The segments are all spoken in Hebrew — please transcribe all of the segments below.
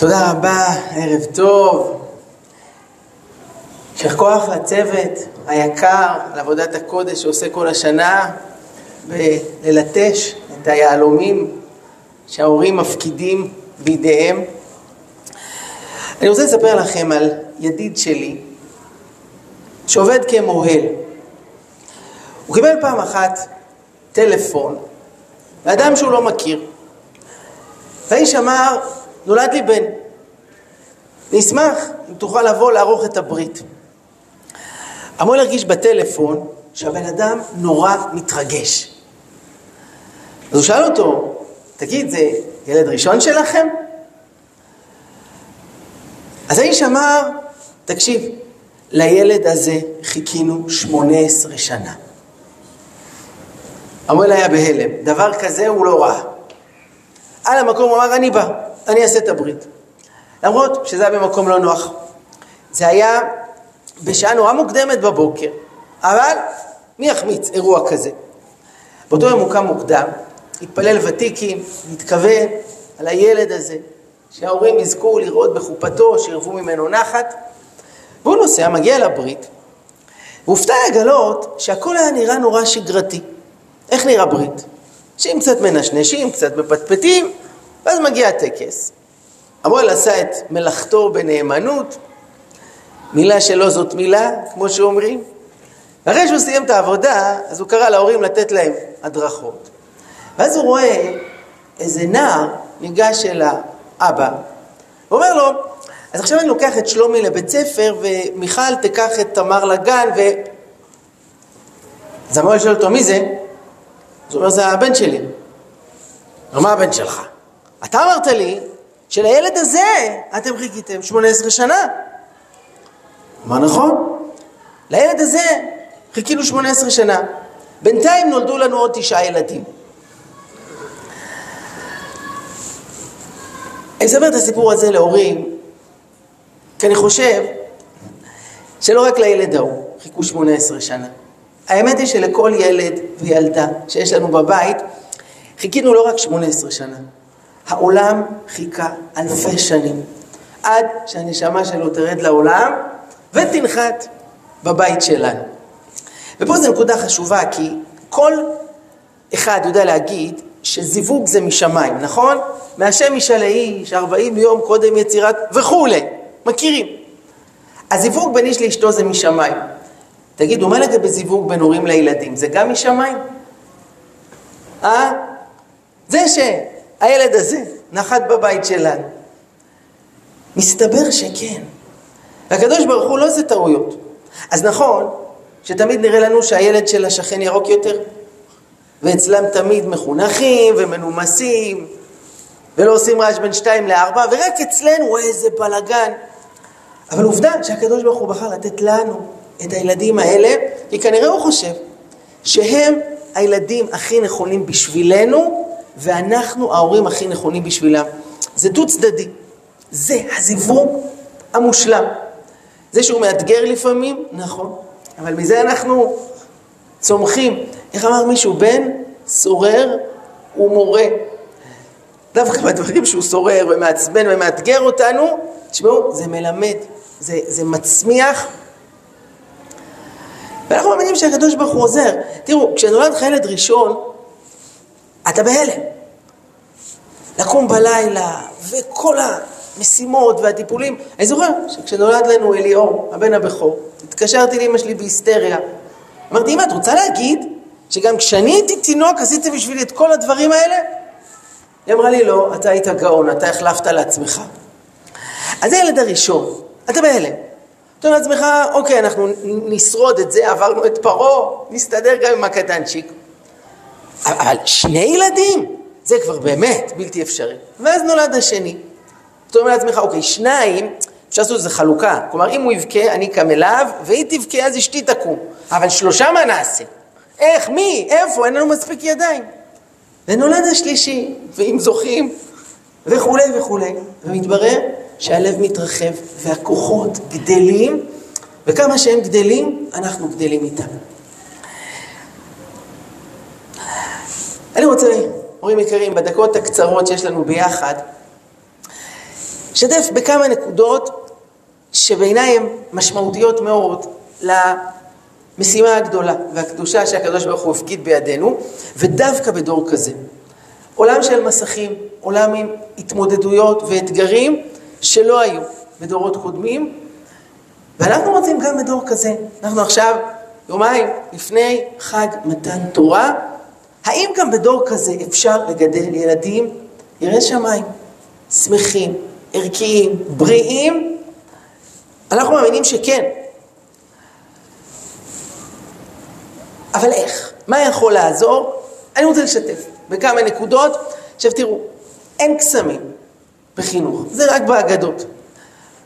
תודה רבה, ערב טוב. יישר כוח לצוות היקר, על עבודת הקודש שעושה כל השנה, וללטש את היהלומים שההורים מפקידים בידיהם. אני רוצה לספר לכם על ידיד שלי, שעובד כמוהל. הוא קיבל פעם אחת טלפון לאדם שהוא לא מכיר. והאיש אמר, נולד לי בן. נשמח אם תוכל לבוא לערוך את הברית. המוהל הרגיש בטלפון שהבן אדם נורא מתרגש. אז הוא שאל אותו, תגיד, זה ילד ראשון שלכם? אז האיש אמר, תקשיב, לילד הזה חיכינו 18 שנה. המוהל היה בהלם, דבר כזה הוא לא ראה. על המקום הוא אמר, אני בא, אני אעשה את הברית. למרות שזה היה במקום לא נוח. זה היה בשעה נורא מוקדמת בבוקר, אבל מי יחמיץ אירוע כזה? באותו יום הוא קם מוקדם, התפלל ותיקים, התכוון על הילד הזה, שההורים יזכו לראות בחופתו, שירבו ממנו נחת, והוא נוסע, מגיע לברית, והופתע לגלות שהכל היה נראה נורא שגרתי. איך נראה ברית? אנשים קצת מנשנשים, קצת מפטפטים, ואז מגיע הטקס. המוהל עשה את מלאכתו בנאמנות, מילה שלו זאת מילה, כמו שאומרים. ואחרי שהוא סיים את העבודה, אז הוא קרא להורים לתת להם הדרכות. ואז הוא רואה איזה נער ניגש אל האבא, ואומר לו, אז עכשיו אני לוקח את שלומי לבית ספר, ומיכל תיקח את תמר לגן, ו... אז המוהל שואל אותו, מי זה? אז הוא אומר, זה הבן שלי. מה הבן שלך? אתה אמרת לי שלילד הזה אתם חיכיתם 18 שנה. מה נכון? לילד הזה חיכינו 18 שנה. בינתיים נולדו לנו עוד תשעה ילדים. אני אספר את הסיפור הזה להורים, כי אני חושב שלא רק לילד ההוא חיכו 18 שנה. האמת היא שלכל ילד וילדה שיש לנו בבית, חיכינו לא רק 18 שנה. העולם חיכה אלפי שנים, עד שהנשמה שלו תרד לעולם ותנחת בבית שלנו. ופה זו נקודה חשובה, כי כל אחד יודע להגיד שזיווג זה משמיים, נכון? מהשם אישה לאיש, 40 יום קודם יצירת וכולי, מכירים. הזיווג בין איש לאשתו זה משמיים. תגידו, מה לגבי זיווג בין הורים לילדים? זה גם משמיים? אה? זה שהילד הזה נחת בבית שלנו. מסתבר שכן. והקדוש ברוך הוא לא עושה טעויות. אז נכון שתמיד נראה לנו שהילד של השכן ירוק יותר, ואצלם תמיד מחונכים ומנומסים, ולא עושים רעש בין שתיים לארבע, ורק אצלנו איזה בלאגן. אבל עובדה שהקדוש ברוך הוא בחר לתת לנו את הילדים האלה, כי כנראה הוא חושב שהם הילדים הכי נכונים בשבילנו, ואנחנו ההורים הכי נכונים בשבילם. זה דו צדדי. זה הזיווג המושלם. זה שהוא מאתגר לפעמים, נכון, אבל מזה אנחנו צומחים. איך אמר מישהו? בן סורר ומורה. דווקא בדברים שהוא סורר ומעצבן ומאתגר אותנו, תשמעו, זה מלמד, זה, זה מצמיח. ואנחנו מאמינים שהקדוש ברוך הוא עוזר. תראו, כשנולד לך ילד ראשון, אתה בהלם. לקום בלילה, וכל המשימות והטיפולים. אני זוכר שכשנולד לנו אליאור, הבן הבכור, התקשרתי לאמא שלי בהיסטריה. אמרתי, אמא, את רוצה להגיד שגם כשאני הייתי תינוק עשית בשבילי את כל הדברים האלה? היא אמרה לי, לא, אתה היית גאון, אתה החלפת לעצמך. אז הילד הראשון, אתה בהלם. אתה אומר לעצמך, אוקיי, אנחנו נשרוד את זה, עברנו את פרעה, נסתדר גם עם הקטנצ'יק. אבל שני ילדים, זה כבר באמת בלתי אפשרי. ואז נולד השני. אתה אומר לעצמך, אוקיי, שניים, אפשר לעשות איזה חלוקה. כלומר, אם הוא יבכה, אני אקם אליו, והיא תבכה, אז אשתי תקום. אבל שלושה מה נעשה? איך, מי, איפה, אין לנו מספיק ידיים. ונולד השלישי, ואם זוכים, וכולי וכולי. ומתברר שהלב מתרחב, והכוחות גדלים, וכמה שהם גדלים, אנחנו גדלים איתם. אני רוצה, הורים יקרים, בדקות הקצרות שיש לנו ביחד, אשתף בכמה נקודות שבעיניי הן משמעותיות מאוד למשימה הגדולה והקדושה שהקדוש ברוך הוא הפקיד בידינו, ודווקא בדור כזה. עולם של מסכים, עולם עם התמודדויות ואתגרים שלא היו בדורות קודמים, ואנחנו רוצים גם בדור כזה. אנחנו עכשיו, יומיים לפני חג מתן תורה, האם גם בדור כזה אפשר לגדל ילדים יראי שמיים, שמחים, ערכיים, בריאים? אנחנו מאמינים שכן. אבל איך? מה יכול לעזור? אני רוצה לשתף בכמה נקודות. עכשיו תראו, אין קסמים בחינוך, זה רק באגדות.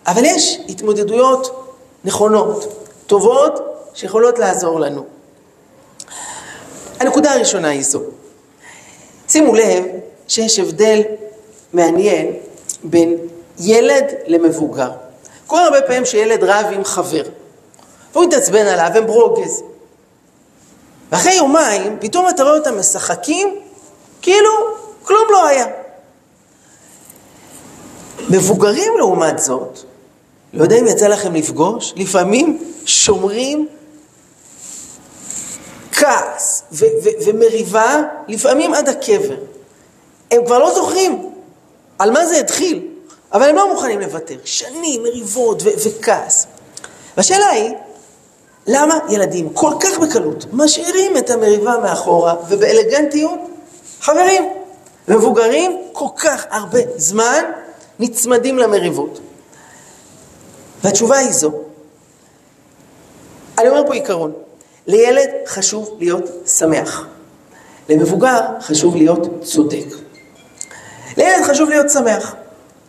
אבל יש התמודדויות נכונות, טובות, שיכולות לעזור לנו. הנקודה הראשונה היא זו. שימו לב שיש הבדל מעניין בין ילד למבוגר. קורה הרבה פעמים שילד רב עם חבר, והוא מתעצבן עליו, הם ברוגז. ואחרי יומיים, פתאום אתה רואה אותם משחקים, כאילו כלום לא היה. מבוגרים לעומת זאת, לא יודע אם יצא לכם לפגוש, לפעמים שומרים כעס ו- ו- ומריבה, לפעמים עד הקבר. הם כבר לא זוכרים על מה זה התחיל, אבל הם לא מוכנים לוותר. שנים, מריבות ו- וכעס. והשאלה היא, למה ילדים כל כך בקלות משאירים את המריבה מאחורה ובאלגנטיות חברים? מבוגרים כל כך הרבה זמן נצמדים למריבות. והתשובה היא זו. אני אומר פה עיקרון, לילד חשוב להיות שמח, למבוגר חשוב להיות צודק. לילד חשוב להיות שמח,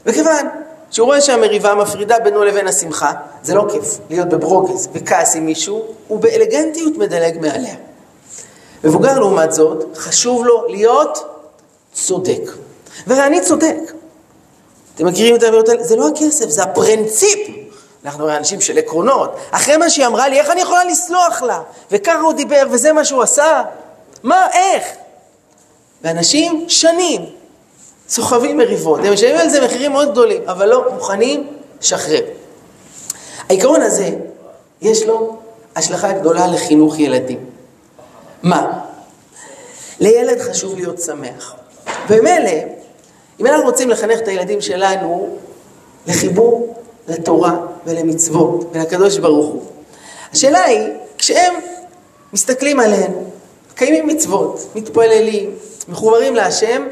וכיוון שהוא רואה שהמריבה מפרידה בינו לבין השמחה, זה לא כיף להיות בברוגז, בכעס עם מישהו, הוא באלגנטיות מדלג מעליה. מבוגר לעומת זאת, חשוב לו להיות צודק. ואני צודק. אתם מכירים את האמירות האלה? זה לא הכסף, זה הפרינציפ. אנחנו אנשים של עקרונות. אחרי מה שהיא אמרה לי, איך אני יכולה לסלוח לה? וככה הוא דיבר, וזה מה שהוא עשה? מה, איך? ואנשים שנים סוחבים מריבות, הם משלמים על זה מחירים מאוד גדולים, אבל לא מוכנים לשחרר. העיקרון הזה, יש לו השלכה גדולה לחינוך ילדים. מה? לילד חשוב להיות שמח. ומילא, אם אנחנו רוצים לחנך את הילדים שלנו לחיבור לתורה ולמצוות ולקדוש ברוך הוא, השאלה היא, כשהם מסתכלים עלינו, מקיימים מצוות, מתפללים, מחוברים להשם,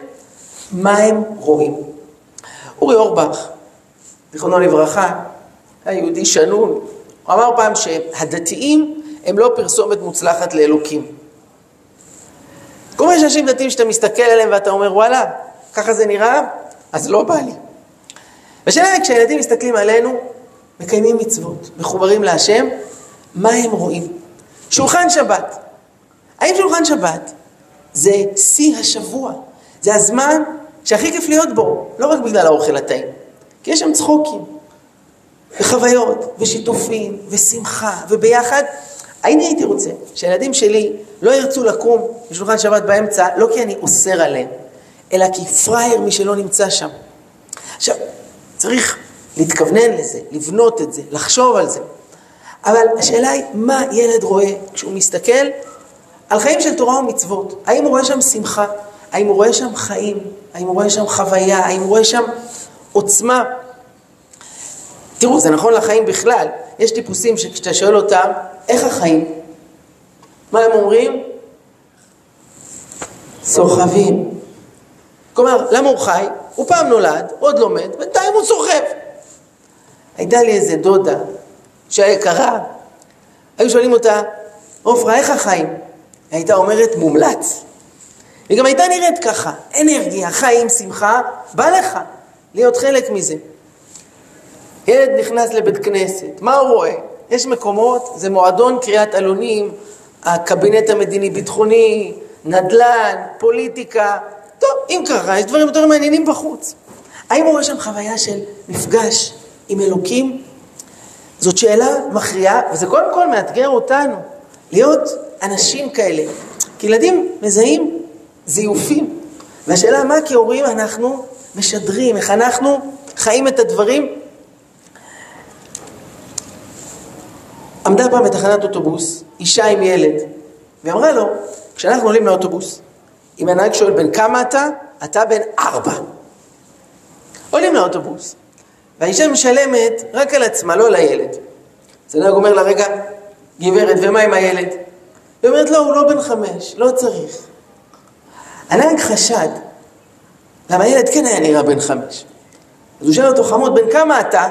מה הם רואים? אורי אורבך, זיכרונו לברכה, היה יהודי שנון, הוא אמר פעם שהדתיים הם לא פרסומת מוצלחת לאלוקים. כל מיני אנשים דתיים שאתה מסתכל עליהם ואתה אומר, וואלה, ככה זה נראה, אז לא בא לי. והשאלה היא, כשהילדים מסתכלים עלינו, מקיימים מצוות, מחוברים להשם, מה הם רואים? שולחן שבת. האם שולחן שבת זה שיא השבוע? זה הזמן שהכי כיף להיות בו, לא רק בגלל האוכל הטעים, כי יש שם צחוקים, וחוויות, ושיתופים, ושמחה, וביחד. אני הייתי רוצה שהילדים שלי לא ירצו לקום בשולחן שבת באמצע, לא כי אני אוסר עליהם, אלא כי פראייר מי שלא נמצא שם. עכשיו, צריך להתכוונן לזה, לבנות את זה, לחשוב על זה. אבל השאלה היא, מה ילד רואה כשהוא מסתכל על חיים של תורה ומצוות? האם הוא רואה שם שמחה? האם הוא רואה שם חיים? האם הוא רואה שם חוויה? האם הוא רואה שם עוצמה? תראו, זה נכון לחיים בכלל. יש טיפוסים שכשאתה שואל אותם, איך החיים? מה הם אומרים? סוחבים. כלומר, למה הוא חי? הוא פעם נולד, עוד לומד, בינתיים הוא סוחב. הייתה לי איזה דודה שהיה יקרה, היו שואלים אותה, עופרה, איך החיים? היא הייתה אומרת, מומלץ. היא גם הייתה נראית ככה, אנרגיה, חיים, שמחה, בא לך להיות חלק מזה. ילד נכנס לבית כנסת, מה הוא רואה? יש מקומות, זה מועדון קריאת עלונים, הקבינט המדיני-ביטחוני, נדל"ן, פוליטיקה. טוב, אם ככה, יש דברים יותר מעניינים בחוץ. האם הוא רואה שם חוויה של מפגש עם אלוקים? זאת שאלה מכריעה, וזה קודם כל מאתגר אותנו, להיות אנשים כאלה. כי ילדים מזהים זיופים. והשאלה מה כהורים אנחנו משדרים, איך אנחנו חיים את הדברים. עמדה פעם בתחנת אוטובוס, אישה עם ילד, ואמרה לו, כשאנחנו עולים לאוטובוס, אם הנהג שואל בן כמה אתה, אתה בן ארבע. עולים לאוטובוס, והאישה משלמת רק על עצמה, לא על הילד. אז הנהג אומר לה, רגע, גברת, ומה עם הילד? היא אומרת, לא, הוא לא בן חמש, לא צריך. הנהג חשד, למה הילד כן היה נראה בן חמש. אז הוא שאל אותו, חמוד, בן כמה אתה?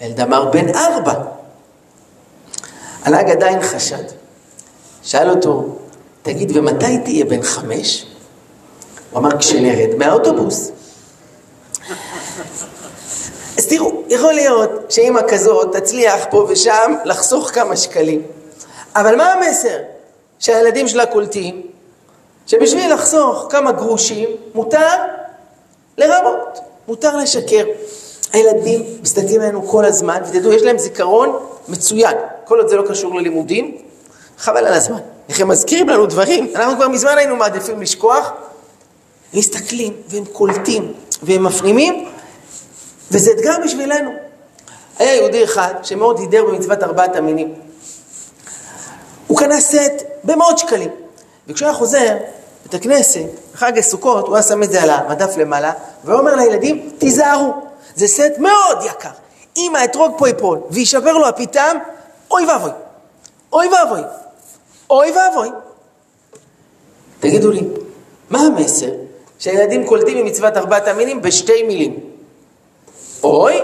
הילד אמר, בן ארבע. הנהג עדיין חשד. שאל אותו, תגיד, ומתי תהיה בן חמש? הוא אמר, כשנרד מהאוטובוס. אז תראו, יכול להיות שאימא כזאת תצליח פה ושם לחסוך כמה שקלים. אבל מה המסר שהילדים שלה קולטים? שבשביל לחסוך כמה גרושים מותר לרמות, מותר לשקר. הילדים מסתכלים עלינו כל הזמן, ותדעו, יש להם זיכרון מצוין. כל עוד זה לא קשור ללימודים, חבל על הזמן. איך הם מזכירים לנו דברים, אנחנו כבר מזמן היינו מעדיפים לשכוח. מסתכלים והם קולטים והם מפנימים, וזה אתגר בשבילנו. היה יהודי אחד שמאוד הידר במצוות ארבעת המינים. הוא קנה סט במאות שקלים, וכשהוא היה חוזר בית הכנסת, בחג הסוכות, הוא היה שם את זה על המדף למעלה, ואומר לילדים, תיזהרו, זה סט מאוד יקר. אם האתרוג פה ייפול ויישבר לו הפיתם, אוי ואבוי. אוי ואבוי. אוי ואבוי. תגידו לי, מה המסר שהילדים קולטים ממצוות ארבעת המינים בשתי מילים? אוי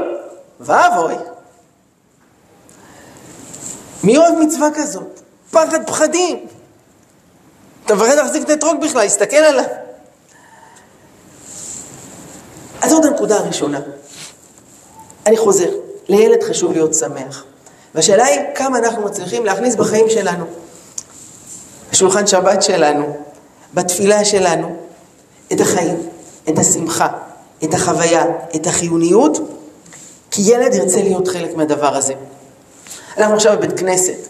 ואבוי. מי אוהב מצווה כזאת? פחד פחדים. אתה מפחד להחזיק את האתרוג בכלל, הסתכל עליו. אז זאת הנקודה הראשונה. אני חוזר, לילד חשוב להיות שמח. והשאלה היא כמה אנחנו מצליחים להכניס בחיים שלנו, בשולחן שבת שלנו, בתפילה שלנו, את החיים, את השמחה, את החוויה, את החיוניות, כי ילד ירצה להיות חלק מהדבר הזה. אנחנו עכשיו בבית כנסת.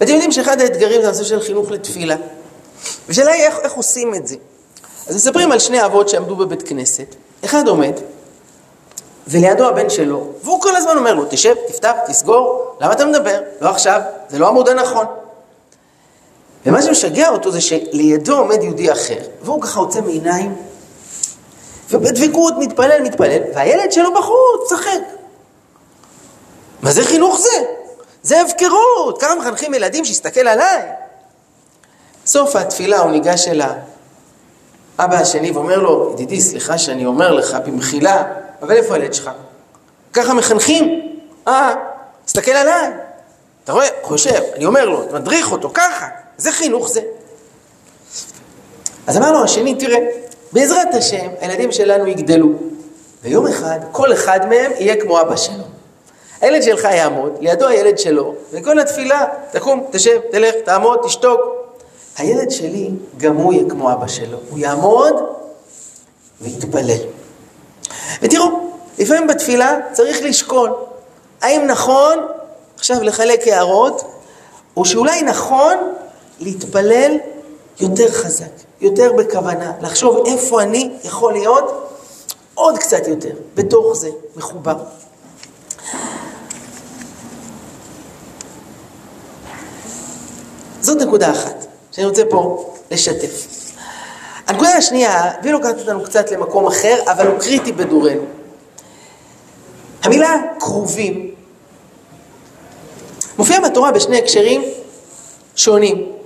ואתם יודעים שאחד האתגרים זה הנושא של חינוך לתפילה. ושאלה היא איך, איך עושים את זה. אז מספרים על שני אבות שעמדו בבית כנסת. אחד עומד, ולידו הבן שלו, והוא כל הזמן אומר לו, תשב, תפתח, תסגור, למה אתה מדבר? לא עכשיו, זה לא עמוד הנכון. ומה שמשגע אותו זה שלידו עומד יהודי אחר, והוא ככה עוצם עיניים, ובדבקות מתפלל, מתפלל, והילד שלו בחוץ, צחק. מה זה חינוך זה? זה הפקרות, כמה מחנכים ילדים שיסתכל עליי? סוף התפילה הוא ניגש אל האבא השני ואומר לו, ידידי, סליחה שאני אומר לך במחילה, אבל איפה הילד שלך? ככה מחנכים. אה, תסתכל עליי. אתה רואה, חושב, אני אומר לו, מדריך אותו, ככה. זה חינוך זה. אז אמר לו השני, תראה, בעזרת השם, הילדים שלנו יגדלו. ויום אחד, כל אחד מהם יהיה כמו אבא שלו. הילד שלך יעמוד, לידו הילד שלו, וכל התפילה, תקום, תשב, תלך, תעמוד, תשתוק. הילד שלי, גם הוא יהיה כמו אבא שלו. הוא יעמוד ויתפלל. ותראו, לפעמים בתפילה צריך לשקול, האם נכון עכשיו לחלק הערות, או שאולי נכון להתפלל יותר חזק, יותר בכוונה, לחשוב איפה אני יכול להיות עוד קצת יותר, בתוך זה, מחובר. זאת נקודה אחת שאני רוצה פה לשתף. הנקודה השנייה, והיא לוקחת אותנו קצת למקום אחר, אבל הוא קריטי בדורנו. המילה קרובים מופיעה בתורה בשני הקשרים שונים.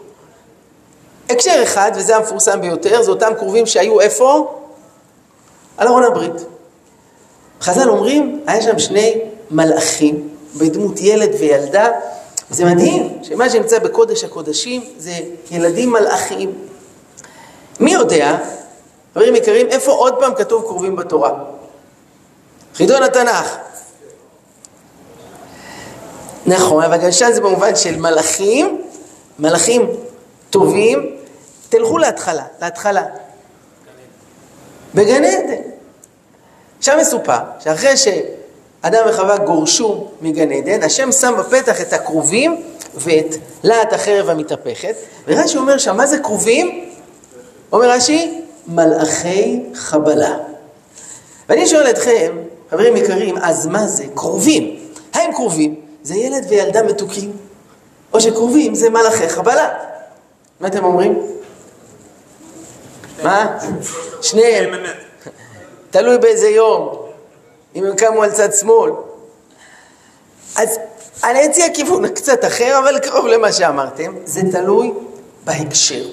הקשר אחד, וזה המפורסם ביותר, זה אותם קרובים שהיו איפה? על ארון הברית. חז"ל אומרים, היה שם שני מלאכים בדמות ילד וילדה, וזה מדהים שמה שנמצא בקודש הקודשים זה ילדים מלאכים. מי יודע, חברים יקרים, איפה עוד פעם כתוב קרובים בתורה? חידון התנ"ך. נכון, אבל גם שם זה במובן של מלאכים, מלאכים טובים. תלכו להתחלה, להתחלה. בגן עדן. שם מסופר שאחרי שאדם וחווה גורשו מגן עדן, השם שם בפתח את הכרובים ואת להט החרב המתהפכת, ורש"י אומר שם, מה זה כרובים? אומר רש"י, מלאכי חבלה. ואני שואל אתכם, חברים יקרים, אז מה זה? קרובים. האם קרובים? זה ילד וילדה מתוקים, או שקרובים זה מלאכי חבלה. מה אתם אומרים? מה? שניהם. תלוי באיזה יום, אם הם קמו על צד שמאל. אז אני אציע כיוון קצת אחר, אבל קרוב למה שאמרתם. זה תלוי בהקשר.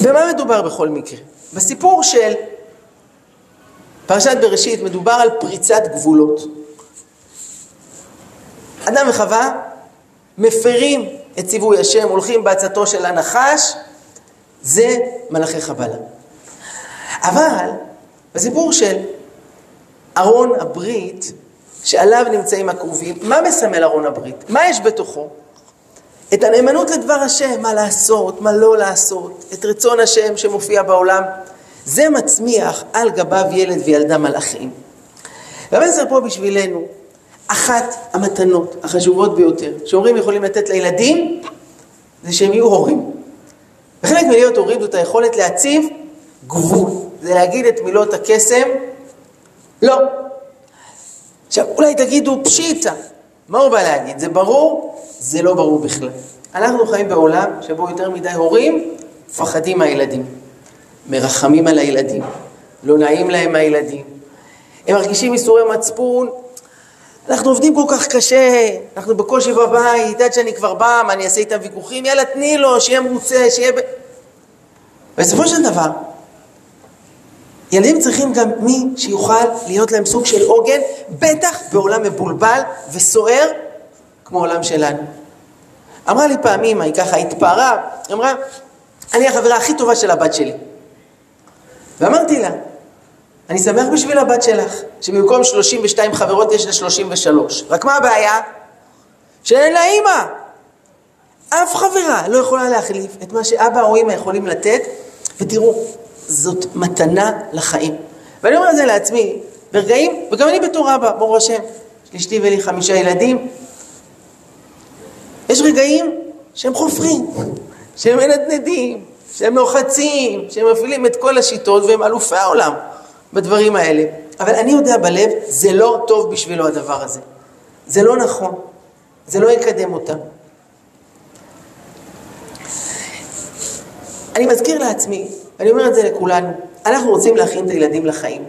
במה מדובר בכל מקרה? בסיפור של פרשת בראשית מדובר על פריצת גבולות. אדם וחווה מפרים את ציווי השם, הולכים בעצתו של הנחש, זה מלאכי חבלה. אבל בסיפור של ארון הברית, שעליו נמצאים הכרובים, מה מסמל ארון הברית? מה יש בתוכו? את הנאמנות לדבר השם, מה לעשות, מה לא לעשות, את רצון השם שמופיע בעולם. זה מצמיח על גביו ילד וילדה מלאכים. והמסר פה בשבילנו, אחת המתנות החשובות ביותר שהורים יכולים לתת לילדים, זה שהם יהיו הורים. וחלק מלהיות הורים זאת היכולת להציב גבול. זה להגיד את מילות הקסם, לא. עכשיו, אולי תגידו פשיטה. מה הוא בא להגיד? זה ברור? זה לא ברור בכלל. אנחנו חיים בעולם שבו יותר מדי הורים מפחדים מהילדים, מרחמים על הילדים, לא נעים להם מהילדים. הם מרגישים איסורי מצפון, אנחנו עובדים כל כך קשה, אנחנו בקושי בבית, עד שאני כבר בא, מה אני אעשה איתם ויכוחים? יאללה, תני לו, שיהיה מרוצה, שיהיה... בסופו של דבר, ילדים צריכים גם מי שיוכל להיות להם סוג של עוגן, בטח בעולם מבולבל וסוער כמו העולם שלנו. אמרה לי פעם אמא, היא ככה התפארה, היא אמרה, אני החברה הכי טובה של הבת שלי. ואמרתי לה, אני שמח בשביל הבת שלך, שבמקום 32 חברות יש לה 33. רק מה הבעיה? שאין לה אימא. אף חברה לא יכולה להחליף את מה שאבא או אימא יכולים לתת, ותראו, זאת מתנה לחיים. ואני אומר את זה לעצמי, ברגעים, וגם אני בתור אבא, ברוך השם, יש לאשתי ולי חמישה ילדים, יש רגעים שהם חופרים, שהם מנדנדים, שהם לוחצים, שהם מפעילים את כל השיטות והם אלופי העולם בדברים האלה. אבל אני יודע בלב, זה לא טוב בשבילו הדבר הזה. זה לא נכון, זה לא יקדם אותם. אני מזכיר לעצמי, אני אומר את זה לכולנו, אנחנו רוצים להכין את הילדים לחיים.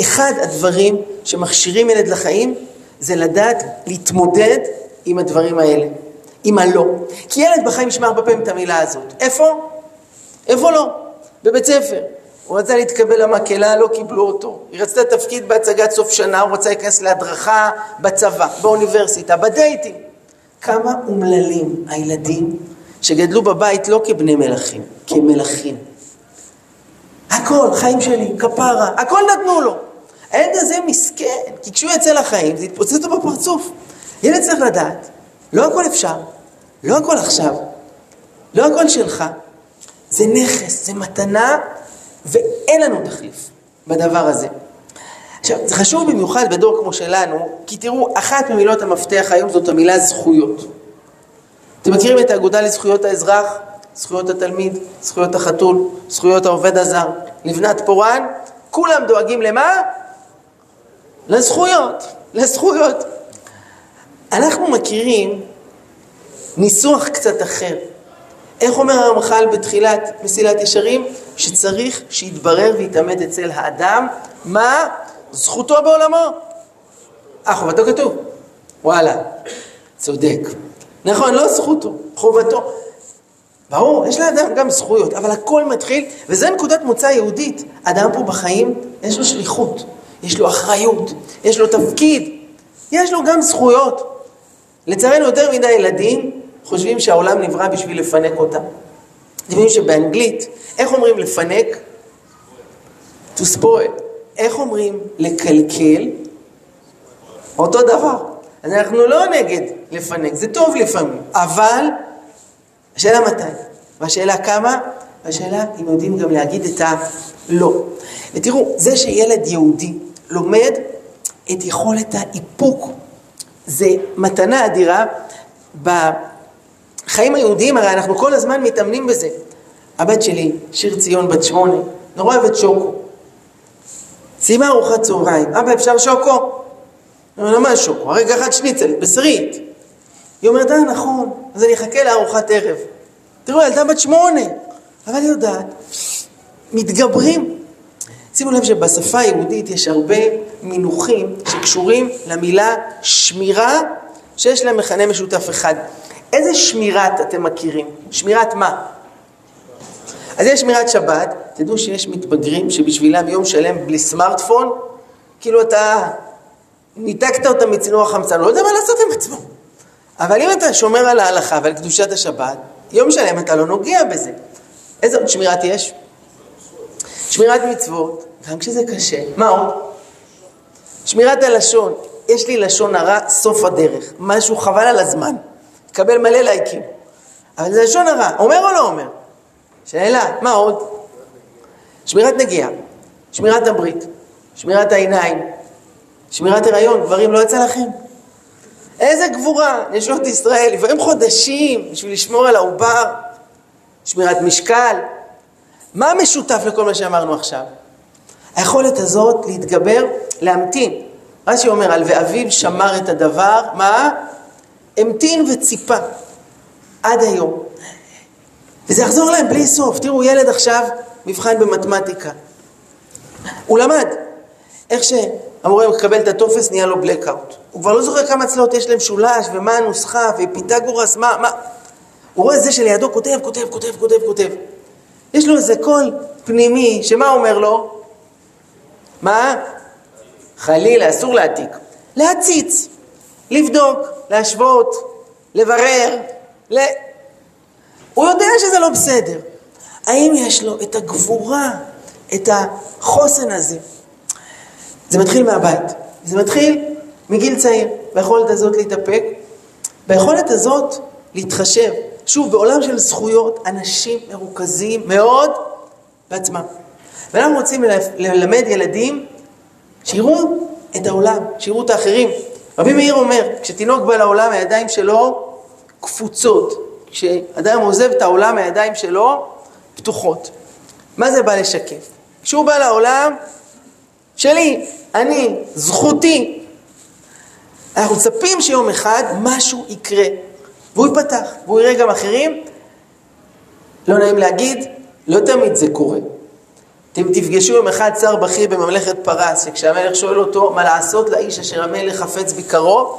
אחד הדברים שמכשירים ילד לחיים זה לדעת להתמודד עם הדברים האלה, עם הלא. כי ילד בחיים ישמע הרבה פעמים את המילה הזאת. איפה? איפה לא? בבית ספר. הוא רצה להתקבל למקהלה, לא קיבלו אותו. היא רצתה תפקיד בהצגת סוף שנה, הוא רצה להיכנס להדרכה בצבא, באוניברסיטה, בדייטים. כמה אומללים הילדים שגדלו בבית לא כבני מלכים, כמלכים. הכל, חיים שלי, כפרה, הכל נתנו לו. הילד הזה מסכן, כי כשהוא יצא לחיים זה יתפוצץ לו בפרצוף. ילד צריך לדעת, לא הכל אפשר, לא הכל עכשיו, לא הכל שלך. זה נכס, זה מתנה, ואין לנו תחליף בדבר הזה. עכשיו, זה חשוב במיוחד בדור כמו שלנו, כי תראו, אחת ממילות המפתח היום זאת המילה זכויות. אתם מכירים את האגודה לזכויות האזרח? זכויות התלמיד, זכויות החתול, זכויות העובד הזר, לבנת פורן, כולם דואגים למה? לזכויות, לזכויות. אנחנו מכירים ניסוח קצת אחר. איך אומר הרמח"ל בתחילת מסילת ישרים? שצריך שיתברר ויתעמד אצל האדם מה זכותו בעולמו. אה, חובתו כתוב. וואלה, צודק. נכון, לא זכותו, חובתו. ברור, יש לאדם גם זכויות, אבל הכל מתחיל, וזו נקודת מוצא יהודית. אדם פה בחיים, יש לו שליחות, יש לו אחריות, יש לו תפקיד, יש לו גם זכויות. לצערנו יותר מדי ילדים חושבים שהעולם נברא בשביל לפנק אותם. אתם יודעים שבאנגלית, איך אומרים לפנק? to spoil. איך אומרים לקלקל? אותו דבר. אז אנחנו לא נגד לפנק, זה טוב לפעמים, אבל השאלה מתי, והשאלה כמה, והשאלה אם יודעים גם להגיד את הלא. ותראו, זה שילד יהודי לומד את יכולת האיפוק, זה מתנה אדירה. בחיים היהודיים הרי אנחנו כל הזמן מתאמנים בזה. הבת שלי, שיר ציון בת שמונה, נורא אוהבת שוקו. סיימה ארוחת צהריים, אבא אפשר שוקו? אני אומר, מה שוקו? הרגע אחד שניצל, בשרית. היא אומרת, אה, נכון, אז אני אחכה לארוחת ערב. תראו, ילדה בת שמונה, אבל היא יודעת, מתגברים. שימו לב שבשפה היהודית יש הרבה מינוחים שקשורים למילה שמירה, שיש להם מכנה משותף אחד. איזה שמירת אתם מכירים? שמירת מה? אז יש שמירת שבת, תדעו שיש מתבגרים שבשבילם יום שלם בלי סמארטפון, כאילו אתה ניתקת אותם מצינור החמצן, לא יודע מה לעשות עם עצמו. אבל אם אתה שומר על ההלכה ועל קדושת השבת, יום שלם אתה לא נוגע בזה. איזה עוד שמירת יש? שמירת מצוות, גם כשזה קשה. מה עוד? שמירת הלשון. יש לי לשון הרע סוף הדרך, משהו חבל על הזמן. קבל מלא לייקים. אבל זה לשון הרע, אומר או לא אומר? שאלה, מה עוד? שמירת נגיעה, שמירת הברית, שמירת העיניים, שמירת הריון, גברים לא יצא לכם? איזה גבורה, נשות ישראל, לפעמים חודשים בשביל לשמור על העובר, שמירת משקל. מה משותף לכל מה שאמרנו עכשיו? היכולת הזאת להתגבר, להמתין. רש"י אומר, על ואביו שמר את הדבר, מה? המתין וציפה עד היום. וזה יחזור להם בלי סוף. תראו, ילד עכשיו, מבחן במתמטיקה. הוא למד. איך שהמורה מקבל את הטופס, נהיה לו blackout. הוא כבר לא זוכר כמה צלעות יש להם שולש, ומה הנוסחה, ופיתגורס, מה, מה. הוא רואה את זה שלידו כותב, כותב, כותב, כותב, כותב. יש לו איזה קול פנימי, שמה אומר לו? מה? חלילה, אסור להעתיק. להציץ, לבדוק, להשוות, לברר, ל... הוא יודע שזה לא בסדר. האם יש לו את הגבורה, את החוסן הזה? זה מתחיל מהבית. זה מתחיל מגיל צעיר, ביכולת הזאת להתאפק, ביכולת הזאת להתחשב. שוב, בעולם של זכויות, אנשים מרוכזים מאוד בעצמם. ואנחנו רוצים ללמד ילדים שיראו את העולם, שיראו את האחרים. רבי מאיר אומר, כשתינוק בא לעולם, הידיים שלו קפוצות. כשאדם עוזב את העולם, הידיים שלו פתוחות. מה זה בא לשקף? כשהוא בא לעולם, שלי, אני, זכותי. אנחנו מצפים שיום אחד משהו יקרה, והוא ייפתח, והוא יראה גם אחרים. לא נעים להגיד, לא תמיד זה קורה. אתם תפגשו יום אחד שר בכיר בממלכת פרס, שכשהמלך שואל אותו מה לעשות לאיש אשר המלך חפץ ביקרו,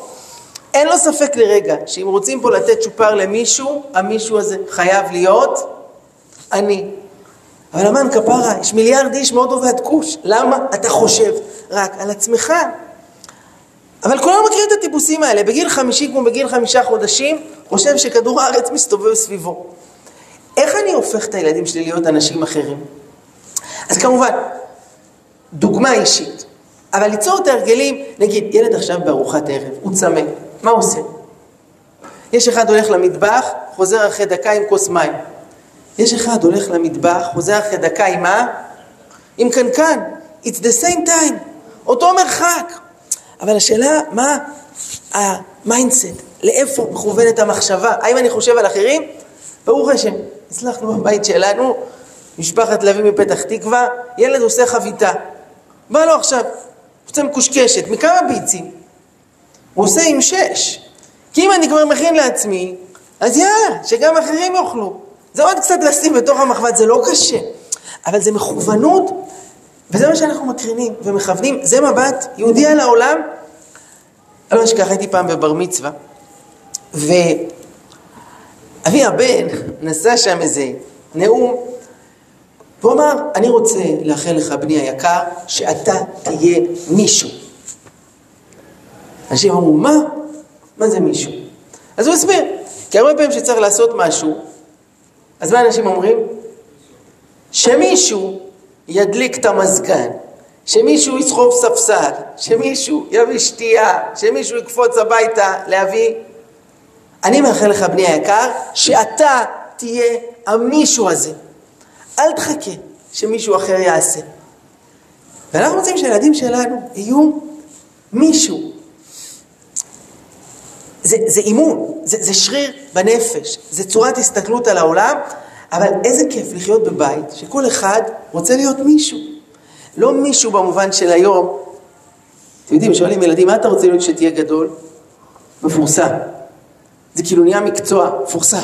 אין לו ספק לרגע שאם רוצים פה לתת צ'ופר למישהו, המישהו הזה חייב להיות אני. אבל אמן כפרה, יש מיליארד איש מאוד אוהבי כוש. למה אתה חושב רק על עצמך? אבל כולם מכירים את הטיפוסים האלה. בגיל חמישי, כמו בגיל חמישה חודשים, חושב שכדור הארץ מסתובב סביבו. איך אני הופך את הילדים שלי להיות אנשים אחרים? אז כמובן, דוגמה אישית. אבל ליצור את ההרגלים, נגיד, ילד עכשיו בארוחת ערב, הוא צמא, מה הוא עושה? יש אחד הולך למטבח, חוזר אחרי דקה עם כוס מים. יש אחד הולך למטבח, חוזר אחרי דקה עם מה? עם קנקן. It's the same time, אותו מרחק. אבל השאלה, מה ה mindset? לאיפה מכוונת המחשבה? האם אני חושב על אחרים? ברוך השם, הצלחנו בבית שלנו, משפחת לוי מפתח תקווה, ילד עושה חביתה. בא לו עכשיו, רוצה מקושקשת, מכמה ביצים? הוא עושה עם שש. כי אם אני כבר מכין לעצמי, אז יאללה, שגם אחרים יאכלו. זה עוד קצת לשים בתוך המחבת, זה לא קשה. אבל זה מכוונות, וזה מה שאנחנו מקרינים ומכוונים. זה מבט יהודי על העולם. אני לא אשכח, הייתי פעם בבר מצווה, ואבי הבן נשא שם איזה נאום, והוא אמר, אני רוצה לאחל לך, בני היקר, שאתה תהיה מישהו. אנשים אמרו, מה? מה זה מישהו? אז הוא הסביר, כי הרבה פעמים שצריך לעשות משהו, אז מה אנשים אומרים? שמישהו ידליק את המזגן, שמישהו יסחוב ספסל, שמישהו יביא שתייה, שמישהו יקפוץ הביתה להביא. אני מאחל לך, בני היקר, שאתה תהיה המישהו הזה. אל תחכה שמישהו אחר יעשה. ואנחנו רוצים שהילדים שלנו יהיו מישהו. זה, זה אימון, זה, זה שריר בנפש, זה צורת הסתכלות על העולם. אבל איזה כיף לחיות בבית שכל אחד רוצה להיות מישהו. לא מישהו במובן של היום. אתם יודעים, שואלים ילדים, מה אתה רוצה להיות כשתהיה גדול? מפורסם. זה כאילו נהיה מקצוע, מפורסם.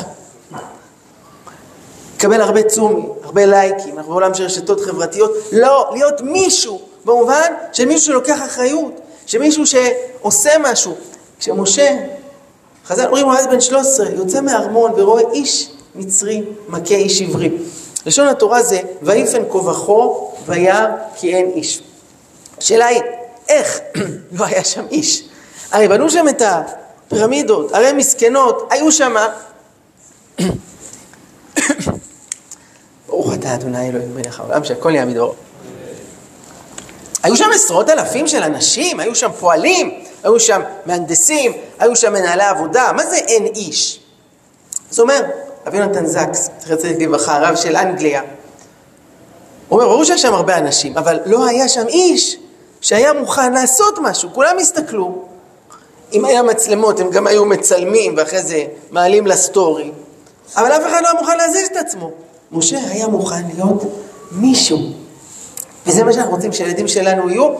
לקבל הרבה צומי, הרבה לייקים, אנחנו בעולם של רשתות חברתיות. לא, להיות מישהו, במובן של מישהו שלוקח אחריות, שמישהו שעושה משהו. כשמשה, חז"ל אומרים, הוא אז בן 13, יוצא מהארמון ורואה איש מצרי מכה איש עברי. לשון התורה זה, ויפן כה וכה וירא כי אין איש. השאלה היא, איך לא היה שם איש? הרי בנו שם את הפירמידות, הרי מסכנות, היו שם... ברוך אתה אדוני אלוהים מלך העולם שהכל נהיה מדברו. היו שם עשרות אלפים של אנשים, היו שם פועלים, היו שם מהנדסים, היו שם מנהלי עבודה, מה זה אין איש? זאת אומרת, רבי יונתן זקס, זכר צדיק לברכה, הרב של אנגליה, הוא אומר, ברור שיש שם הרבה אנשים, אבל לא היה שם איש שהיה מוכן לעשות משהו, כולם הסתכלו. אם היה מצלמות, הם גם היו מצלמים ואחרי זה מעלים לסטורי, אבל אף אחד לא היה מוכן להזיז את עצמו. משה היה מוכן להיות מישהו. וזה מה שאנחנו רוצים שהילדים שלנו יהיו.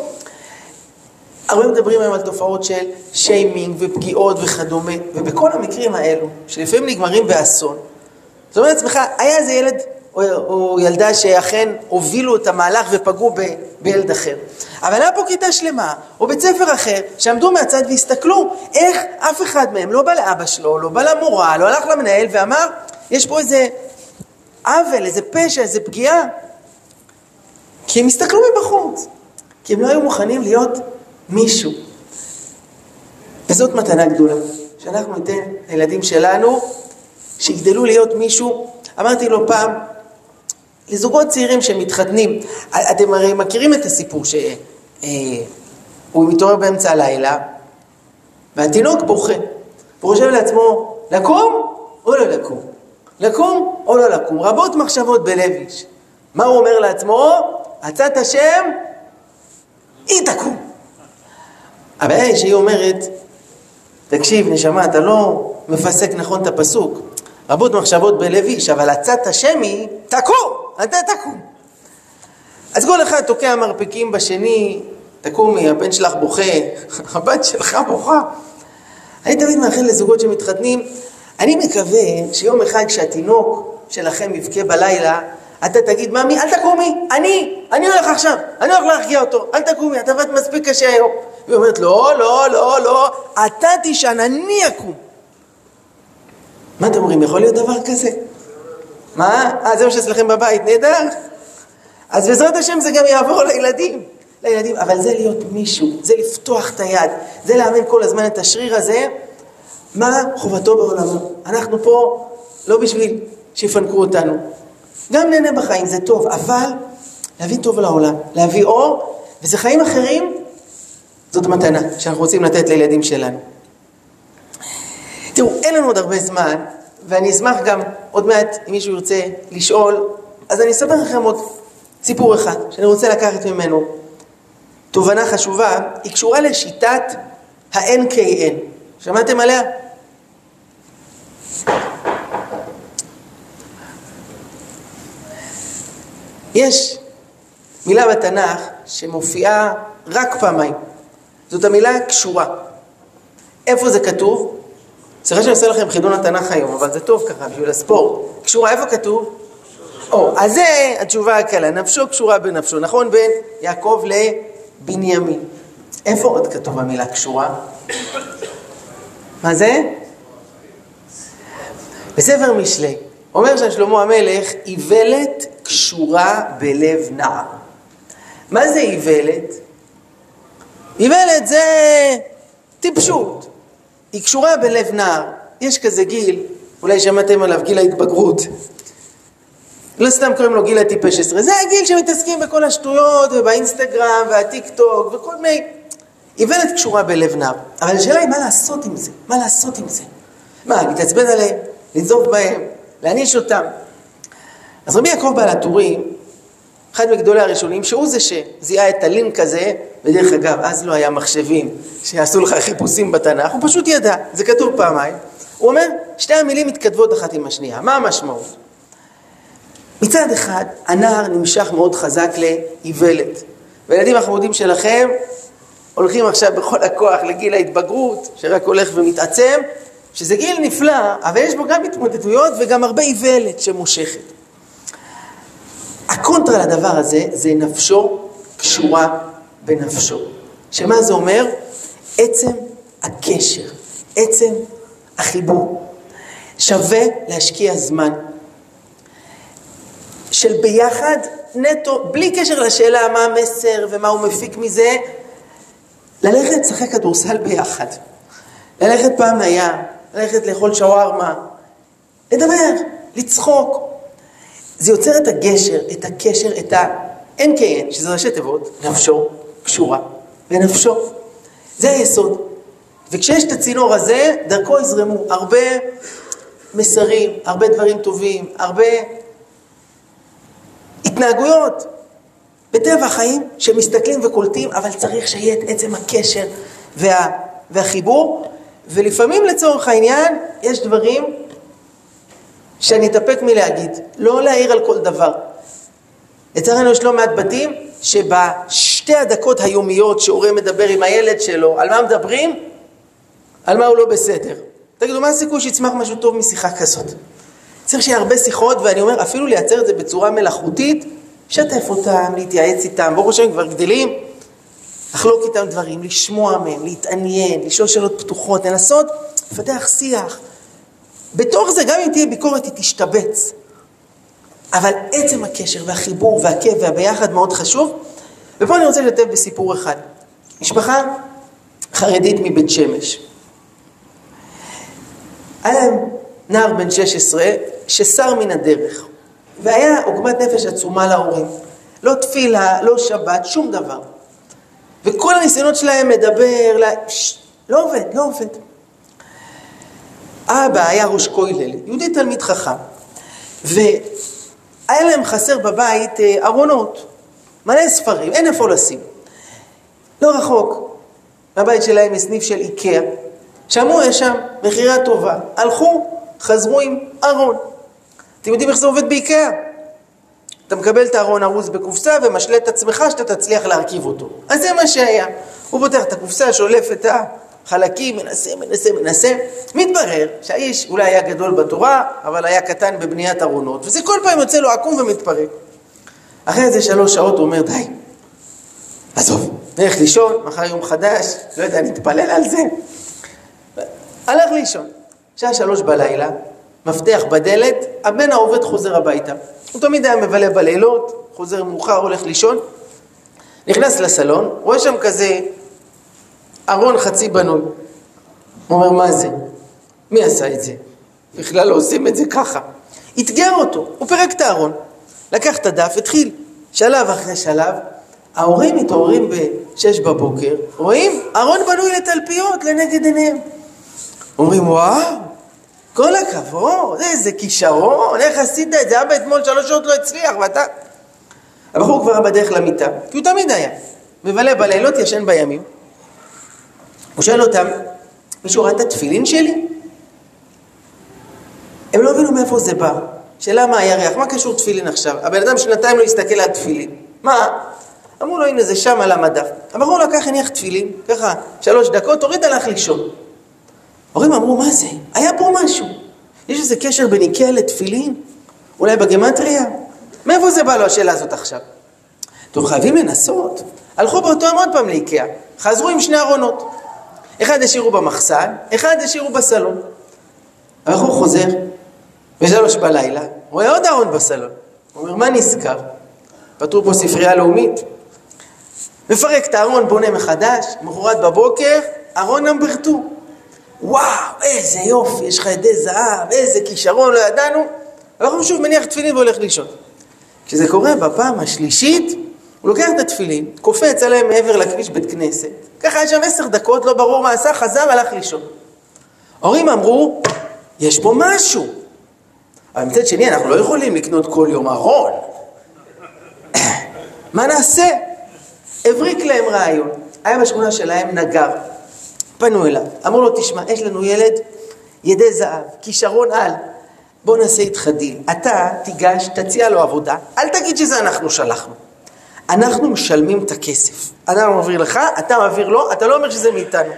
הרבה מדברים היום על תופעות של שיימינג ופגיעות וכדומה, ובכל המקרים האלו, שלפעמים נגמרים באסון, זאת אומרת לעצמך, היה איזה ילד או, או ילדה שאכן הובילו את המהלך ופגעו ב, בילד אחר. אבל היה פה כיתה שלמה, או בית ספר אחר, שעמדו מהצד והסתכלו איך אף אחד מהם לא בא לאבא שלו, לא בא למורה, לא הלך למנהל ואמר, יש פה איזה עוול, איזה פשע, איזה פגיעה. כי הם הסתכלו מבחוץ, כי הם לא היו מוכנים להיות מישהו. וזאת מתנה גדולה, שאנחנו ניתן לילדים שלנו שיגדלו להיות מישהו. אמרתי לו פעם, לזוגות צעירים שמתחתנים, אתם הרי מכירים את הסיפור שהוא אה, מתעורר באמצע הלילה והתינוק בוכה, והוא חושב לעצמו, לקום או לא לקום? לקום או לא לקום? רבות מחשבות בלב איש. מה הוא אומר לעצמו? עצת השם, היא תקום. הבעיה שהיא אומרת, תקשיב, נשמה, אתה לא מפסק נכון את הפסוק. רבות מחשבות בלב איש, אבל עצת השם היא, תקום, אתה תקום. אז כל אחד תוקע מרפקים בשני, תקומי, הבן שלך בוכה, הבת שלך בוכה. אני תמיד מאחל לזוגות שמתחתנים, אני מקווה שיום אחד כשהתינוק שלכם יבכה בלילה, אתה תגיד, ממי, אל תקומי, אני, אני הולך עכשיו, אני הולך להרגיע אותו, אל תקומי, אתה עבדת מספיק קשה היום. היא אומרת, לא, לא, לא, לא, אתה תישן, אני אקום. מה אתם אומרים, יכול להיות דבר כזה? מה? אה, זה מה שאצלכם בבית, נהדר. אז בעזרת השם זה גם יעבור לילדים. לילדים, אבל זה להיות מישהו, זה לפתוח את היד, זה לאמן כל הזמן את השריר הזה. מה חובתו בעולמו? אנחנו פה לא בשביל שיפנקו אותנו. גם נהנה בחיים, זה טוב, אבל להביא טוב לעולם, להביא אור, וזה חיים אחרים, זאת מתנה שאנחנו רוצים לתת לילדים שלנו. תראו, אין לנו עוד הרבה זמן, ואני אשמח גם עוד מעט, אם מישהו ירצה לשאול, אז אני אספר לכם עוד סיפור אחד, שאני רוצה לקחת ממנו. תובנה חשובה, היא קשורה לשיטת ה-NKN. שמעתם עליה? יש מילה בתנ"ך שמופיעה רק פעמיים. זאת המילה קשורה. איפה זה כתוב? סליחה שאני עושה לכם חידון התנ"ך היום, אבל זה טוב ככה בשביל הספורט. קשורה, איפה כתוב? או, אז זה התשובה הקלה, נפשו קשורה בנפשו, נכון? בין יעקב לבנימין. איפה עוד כתוב המילה קשורה? מה זה? בספר משלי, אומר שם שלמה המלך, איוולת קשורה בלב נער. מה זה איוולת? איוולת זה טיפשות. היא קשורה בלב נער. יש כזה גיל, אולי שמעתם עליו, גיל ההתבגרות. לא סתם קוראים לו גיל הטיפש עשרה. זה הגיל שמתעסקים בכל השטויות ובאינסטגרם והטיק טוק וכל מיני... איוולת קשורה בלב נער. אבל השאלה היא מה לעשות עם זה? מה לעשות עם זה? מה, להתעצבן עליהם? לנזוף בהם? להעניש אותם? אז רבי יעקב בעל הטורים, אחד מגדולי הראשונים, שהוא זה שזיהה את הלינק הזה, ודרך אגב, אז לא היה מחשבים שיעשו לך חיפושים בתנ"ך, הוא פשוט ידע, זה כתוב פעמיים. הוא אומר, שתי המילים מתכתבות אחת עם השנייה, מה המשמעות? מצד אחד, הנער נמשך מאוד חזק לאיוולת. והילדים החמודים שלכם הולכים עכשיו בכל הכוח לגיל ההתבגרות, שרק הולך ומתעצם, שזה גיל נפלא, אבל יש בו גם התמודדויות וגם הרבה איוולת שמושכת. הקונטרה לדבר הזה, זה נפשו קשורה בנפשו. שמה זה אומר? עצם הקשר, עצם החיבור. שווה להשקיע זמן של ביחד נטו, בלי קשר לשאלה מה המסר ומה הוא מפיק מזה, ללכת לשחק כדורסל ביחד. ללכת פעם לים, ללכת לאכול שווארמה, לדבר, לצחוק. זה יוצר את הגשר, את הקשר, את ה-NKN, שזה ראשי תיבות, נפשו קשורה בנפשו. זה היסוד. וכשיש את הצינור הזה, דרכו יזרמו הרבה מסרים, הרבה דברים טובים, הרבה התנהגויות בטבע החיים שמסתכלים וקולטים, אבל צריך שיהיה את עצם הקשר וה, והחיבור, ולפעמים לצורך העניין יש דברים שאני אתאפק מלהגיד, לא להעיר על כל דבר. לצערנו יש לא מעט בתים שבשתי הדקות היומיות שהורה מדבר עם הילד שלו, על מה מדברים? על מה הוא לא בסדר. תגידו, מה הסיכוי שיצמח משהו טוב משיחה כזאת? צריך שיהיה הרבה שיחות, ואני אומר, אפילו לייצר את זה בצורה מלאכותית, לשתף אותם, להתייעץ איתם, ברוך השם כבר גדלים, לחלוק איתם דברים, לשמוע מהם, להתעניין, לשאול שאלות פתוחות, לנסות לפתח שיח. בתוך זה, גם אם תהיה ביקורת, היא תשתבץ. אבל עצם הקשר והחיבור והכיף והביחד מאוד חשוב. ופה אני רוצה לשתף בסיפור אחד. משפחה חרדית מבית שמש. היה להם נער בן 16 שסר מן הדרך, והיה עוגמת נפש עצומה להורים. לא תפילה, לא שבת, שום דבר. וכל הניסיונות שלהם לדבר, לה... ש... לא עובד, לא עובד. אבא היה ראש כולל, יהודי תלמיד חכם, והיה להם חסר בבית אה, ארונות, מלא ספרים, אין איפה לשים. לא רחוק, בבית שלהם יש סניף של איקאה, שמעו, יש שם מכירה טובה. הלכו, חזרו עם ארון. אתם יודעים איך זה עובד באיקאה? אתה מקבל את הארון ארוז בקופסה ומשלה את עצמך שאתה תצליח להרכיב אותו. אז זה מה שהיה. הוא פותח את הקופסה, שולף את החלקים, מנסה, מנסה, מנסה. מתברר שהאיש אולי היה גדול בתורה, אבל היה קטן בבניית ארונות, וזה כל פעם יוצא לו עקום ומתפרק. אחרי איזה שלוש שעות הוא אומר, די, עזוב, נלך לישון, מחר יום חדש, לא יודע, נתפלל על זה. הלך לישון. שעה שלוש בלילה, מפתח בדלת, הבן העובד חוזר הביתה. הוא תמיד היה מבלה בלילות, חוזר מאוחר, הולך לישון. נכנס לסלון, רואה שם כזה ארון חצי בנוי. הוא אומר, מה זה? מי עשה את זה? בכלל לא עושים את זה ככה. אתגר אותו, הוא פירק את הארון, לקח את הדף, התחיל שלב אחרי שלב. ההורים מתעוררים ב-6 בבוקר, רואים? ארון בנוי לתלפיות לנגד עיניהם. אומרים, וואו, כל הכבוד, איזה כישרון, איך עשית את זה? אבא אתמול שלוש שעות לא הצליח, ואתה... הבחור כבר בדרך למיטה, כי הוא תמיד היה. מבלה בלילות, ישן בימים. הוא שואל אותם, מישהו ראה את התפילין שלי? הם לא הבינו מאיפה זה בא. שאלה מה הירח, מה קשור תפילין עכשיו? הבן אדם שנתיים לא הסתכל על תפילין. מה? אמרו לו, הנה זה שם על המדף. הבחור לקח, הניח תפילין, ככה, שלוש דקות, הוריד, הלך לישון. ההורים אמרו, מה זה? היה פה משהו. יש איזה קשר בין איקאה לתפילין? אולי בגמטריה? מאיפה זה בא לו השאלה הזאת עכשיו? אתם חייבים לנסות. הלכו באותו יום עוד פעם לאיקאה, חזרו עם שני ארונות. אחד השאירו במחסן, אחד השאירו בסלון. הבחור חוזר, בשלוש בלילה, רואה עוד ארון בסלון. הוא אומר, מה נזכר? פתרו פה ספרייה לאומית. מפרק את הארון, בונה מחדש, מחרת בבוקר, ארון נאמבר 2. וואו, איזה יופי, יש לך ידי זהב, איזה כישרון, לא ידענו. אנחנו שוב מניח תפילין והולך לישון. כשזה קורה בפעם השלישית, הוא לוקח את התפילין, קופץ עליהם מעבר לכביש בית כנסת, ככה היה שם עשר דקות, לא ברור מה עשה, חזר, הלך לישון. הורים אמרו, יש פה משהו. אבל מצד שני, אנחנו לא יכולים לקנות כל יום ארון. מה נעשה? הבריק להם רעיון. היה בשכונה שלהם נגר. פנו אליו, אמרו לו, תשמע, יש לנו ילד, ידי זהב, כישרון על. בוא נעשה איתך דיל. אתה תיגש, תציע לו עבודה, אל תגיד שזה אנחנו שלחנו. אנחנו משלמים את הכסף. אדם מעביר לך, אתה מעביר לו, אתה לא אומר שזה מאיתנו.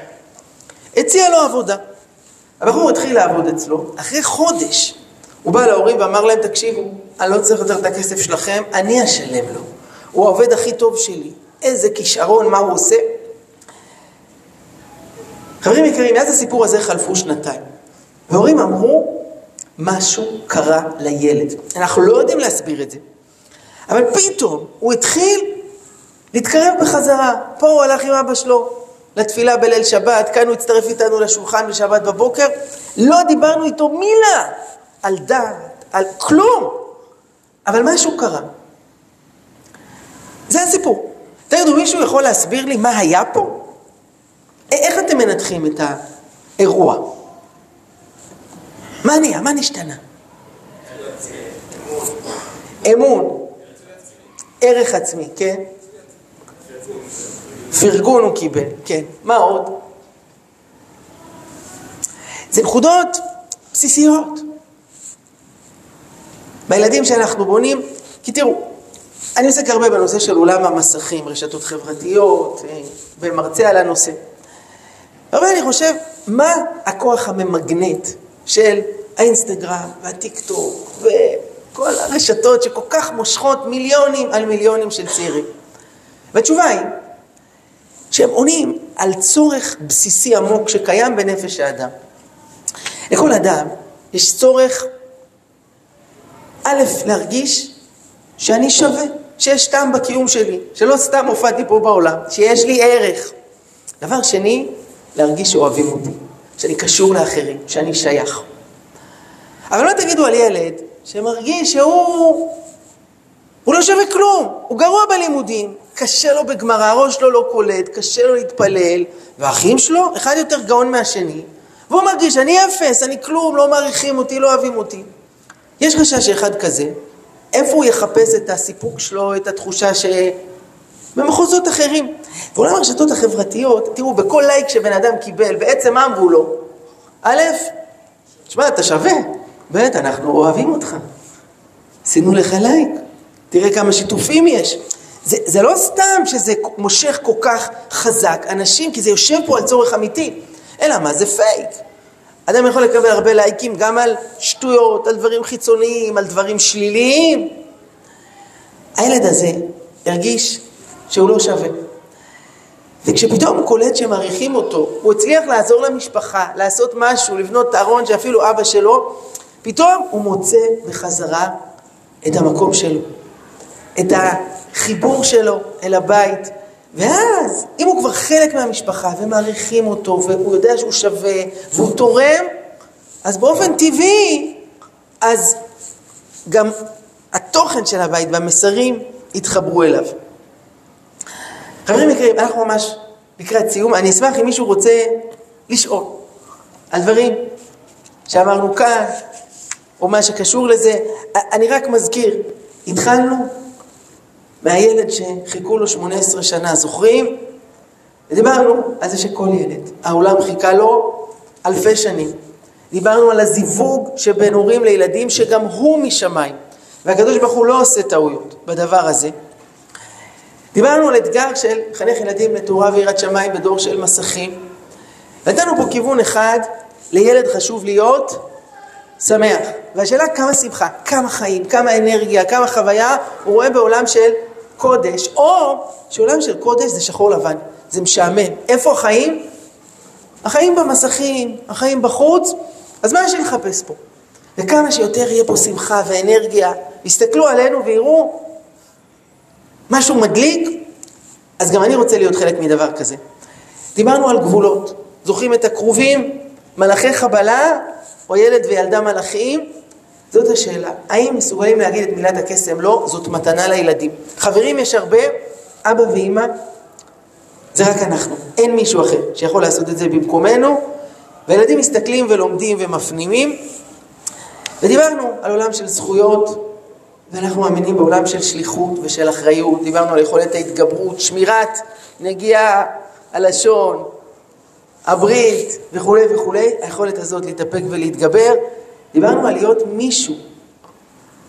הציע לו עבודה. הבחור התחיל לעבוד אצלו, אחרי חודש הוא בא להורים ואמר להם, תקשיבו, אני לא צריך יותר את הכסף שלכם, אני אשלם לו. הוא העובד הכי טוב שלי. איזה כישרון, מה הוא עושה. חברים יקרים, מאז הסיפור הזה חלפו שנתיים. והורים אמרו, משהו קרה לילד. אנחנו לא יודעים להסביר את זה. אבל פתאום הוא התחיל להתקרב בחזרה. פה הוא הלך עם אבא שלו לתפילה בליל שבת, כאן הוא הצטרף איתנו לשולחן בשבת בבוקר. לא דיברנו איתו מילה על דת, על כלום. אבל משהו קרה. זה הסיפור. תגידו, מישהו יכול להסביר לי מה היה פה? איך אתם מנתחים את האירוע? מה נהיה? מה נשתנה? אמון. ערך עצמי, כן? פרגון הוא קיבל, כן. מה עוד? זה נקודות בסיסיות. בילדים שאנחנו בונים, כי תראו, אני עוסק הרבה בנושא של עולם המסכים, רשתות חברתיות, אה, ומרצה על הנושא. אבל אני חושב, מה הכוח הממגנט של האינסטגרם והטיק וכל הרשתות שכל כך מושכות מיליונים על מיליונים של צעירים? והתשובה היא שהם עונים על צורך בסיסי עמוק שקיים בנפש האדם. לכל אדם יש צורך, א', להרגיש שאני שווה, שיש טעם בקיום שלי, שלא סתם הופעתי פה בעולם, שיש לי ערך. דבר שני, להרגיש שאוהבים אותי, שאני קשור לאחרים, שאני שייך. אבל לא תגידו על ילד שמרגיש שהוא הוא לא שווה כלום, הוא גרוע בלימודים, קשה לו בגמרא, הראש שלו לא קולט, קשה לו להתפלל, והאחים שלו, אחד יותר גאון מהשני, והוא מרגיש, אני אפס, אני כלום, לא מעריכים אותי, לא אוהבים אותי. יש חשש שאחד כזה, איפה הוא יחפש את הסיפוק שלו, את התחושה ש... במחוזות אחרים. ועולם הרשתות החברתיות, תראו, בכל לייק שבן אדם קיבל, בעצם מה אמרו לו? א', תשמע, אתה שווה, ב', אנחנו אוהבים אותך. עשינו לך לייק, תראה כמה שיתופים יש. זה, זה לא סתם שזה מושך כל כך חזק אנשים, כי זה יושב פה על צורך אמיתי, אלא מה זה פייק. אדם יכול לקבל הרבה לייקים גם על שטויות, על דברים חיצוניים, על דברים שליליים. הילד הזה הרגיש שהוא לא שווה. וכשפתאום הוא קולט שמעריכים אותו, הוא הצליח לעזור למשפחה, לעשות משהו, לבנות ארון שאפילו אבא שלו, פתאום הוא מוצא בחזרה את המקום שלו, את החיבור שלו אל הבית. ואז, אם הוא כבר חלק מהמשפחה ומעריכים אותו, והוא יודע שהוא שווה, והוא תורם, אז באופן טבעי, אז גם התוכן של הבית והמסרים יתחברו אליו. חברים יקרים, אנחנו ממש לקראת סיום. אני אשמח אם מישהו רוצה לשאול על דברים שאמרנו כאן, או מה שקשור לזה. אני רק מזכיר, התחלנו מהילד שחיכו לו 18 שנה, זוכרים? ודיברנו על זה שכל ילד, העולם חיכה לו אלפי שנים. דיברנו על הזיווג שבין הורים לילדים, שגם הוא משמיים. והקדוש ברוך הוא לא עושה טעויות בדבר הזה. דיברנו על אתגר של חנך ילדים לתורה ויראת שמיים בדור של מסכים. נתנו פה כיוון אחד, לילד חשוב להיות שמח. והשאלה כמה שמחה, כמה חיים, כמה אנרגיה, כמה חוויה הוא רואה בעולם של קודש, או שעולם של קודש זה שחור לבן, זה משעמם. איפה החיים? החיים במסכים, החיים בחוץ, אז מה יש לי לחפש פה? וכמה שיותר יהיה פה שמחה ואנרגיה, יסתכלו עלינו ויראו משהו מדליק, אז גם אני רוצה להיות חלק מדבר כזה. דיברנו על גבולות, זוכרים את הכרובים, מלאכי חבלה, או ילד וילדה מלאכים? זאת השאלה. האם מסוגלים להגיד את מילת הקסם? לא, זאת מתנה לילדים. חברים, יש הרבה, אבא ואימא, זה רק אנחנו. אין מישהו אחר שיכול לעשות את זה במקומנו, וילדים מסתכלים ולומדים ומפנימים. ודיברנו על עולם של זכויות, ואנחנו מאמינים בעולם של שליחות ושל אחריות, דיברנו על יכולת ההתגברות, שמירת נגיעה, הלשון, הברית וכולי וכולי, היכולת הזאת להתאפק ולהתגבר, דיברנו על להיות מישהו.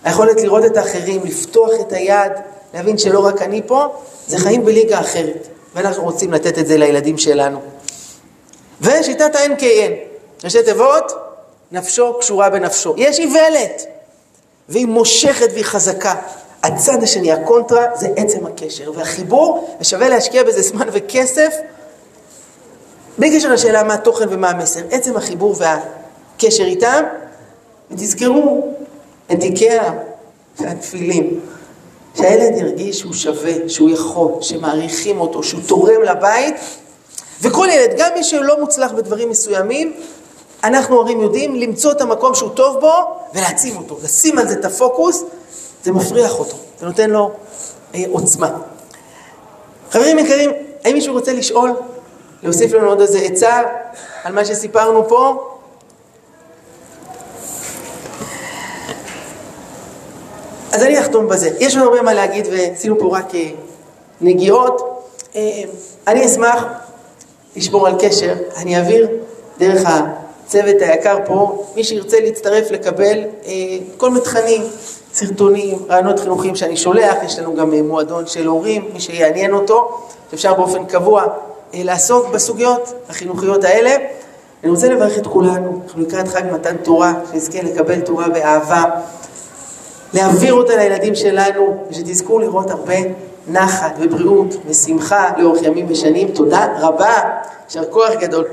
היכולת לראות את האחרים, לפתוח את היד, להבין שלא רק אני פה, זה חיים בליגה אחרת. ואנחנו רוצים לתת את זה לילדים שלנו. ושיטת ה-NKN, ראשי תיבות, נפשו קשורה בנפשו. יש איוולת, והיא מושכת והיא חזקה. הצד השני, הקונטרה, זה עצם הקשר. והחיבור, ושווה להשקיע בזה זמן וכסף, בלי קשר לשאלה מה התוכן ומה המסר. עצם החיבור והקשר איתם, ותזכרו את איקאה והתפילים. שהילד ירגיש שהוא שווה, שהוא יכול, שמעריכים אותו, שהוא תורם לבית. וכל ילד, גם מי שלא מוצלח בדברים מסוימים, אנחנו הורים יודעים למצוא את המקום שהוא טוב בו ולהעצים אותו, לשים על זה את הפוקוס, זה מפריח אותו, זה נותן לו אה, עוצמה. חברים יקרים, האם מישהו רוצה לשאול, להוסיף לנו עוד איזה עצה על מה שסיפרנו פה? אז אני אחתום בזה. יש לנו הרבה מה להגיד ועשינו פה רק אה, נגיעות. אה, אני אשמח לשמור על קשר, אני אעביר דרך הצוות היקר פה, מי שירצה להצטרף לקבל אה, כל מיני תכנים, סרטונים, רעיונות חינוכיים שאני שולח, יש לנו גם מועדון של הורים, מי שיעניין אותו, שאפשר באופן קבוע לעסוק בסוגיות החינוכיות האלה. אני רוצה לברך את כולנו, אנחנו לקראת חג מתן תורה, שנזכה לקבל תורה באהבה. להעביר אותה לילדים שלנו, ושתזכו לראות הרבה נחת ובריאות ושמחה לאורך ימים ושנים. תודה רבה, יישר כוח גדול.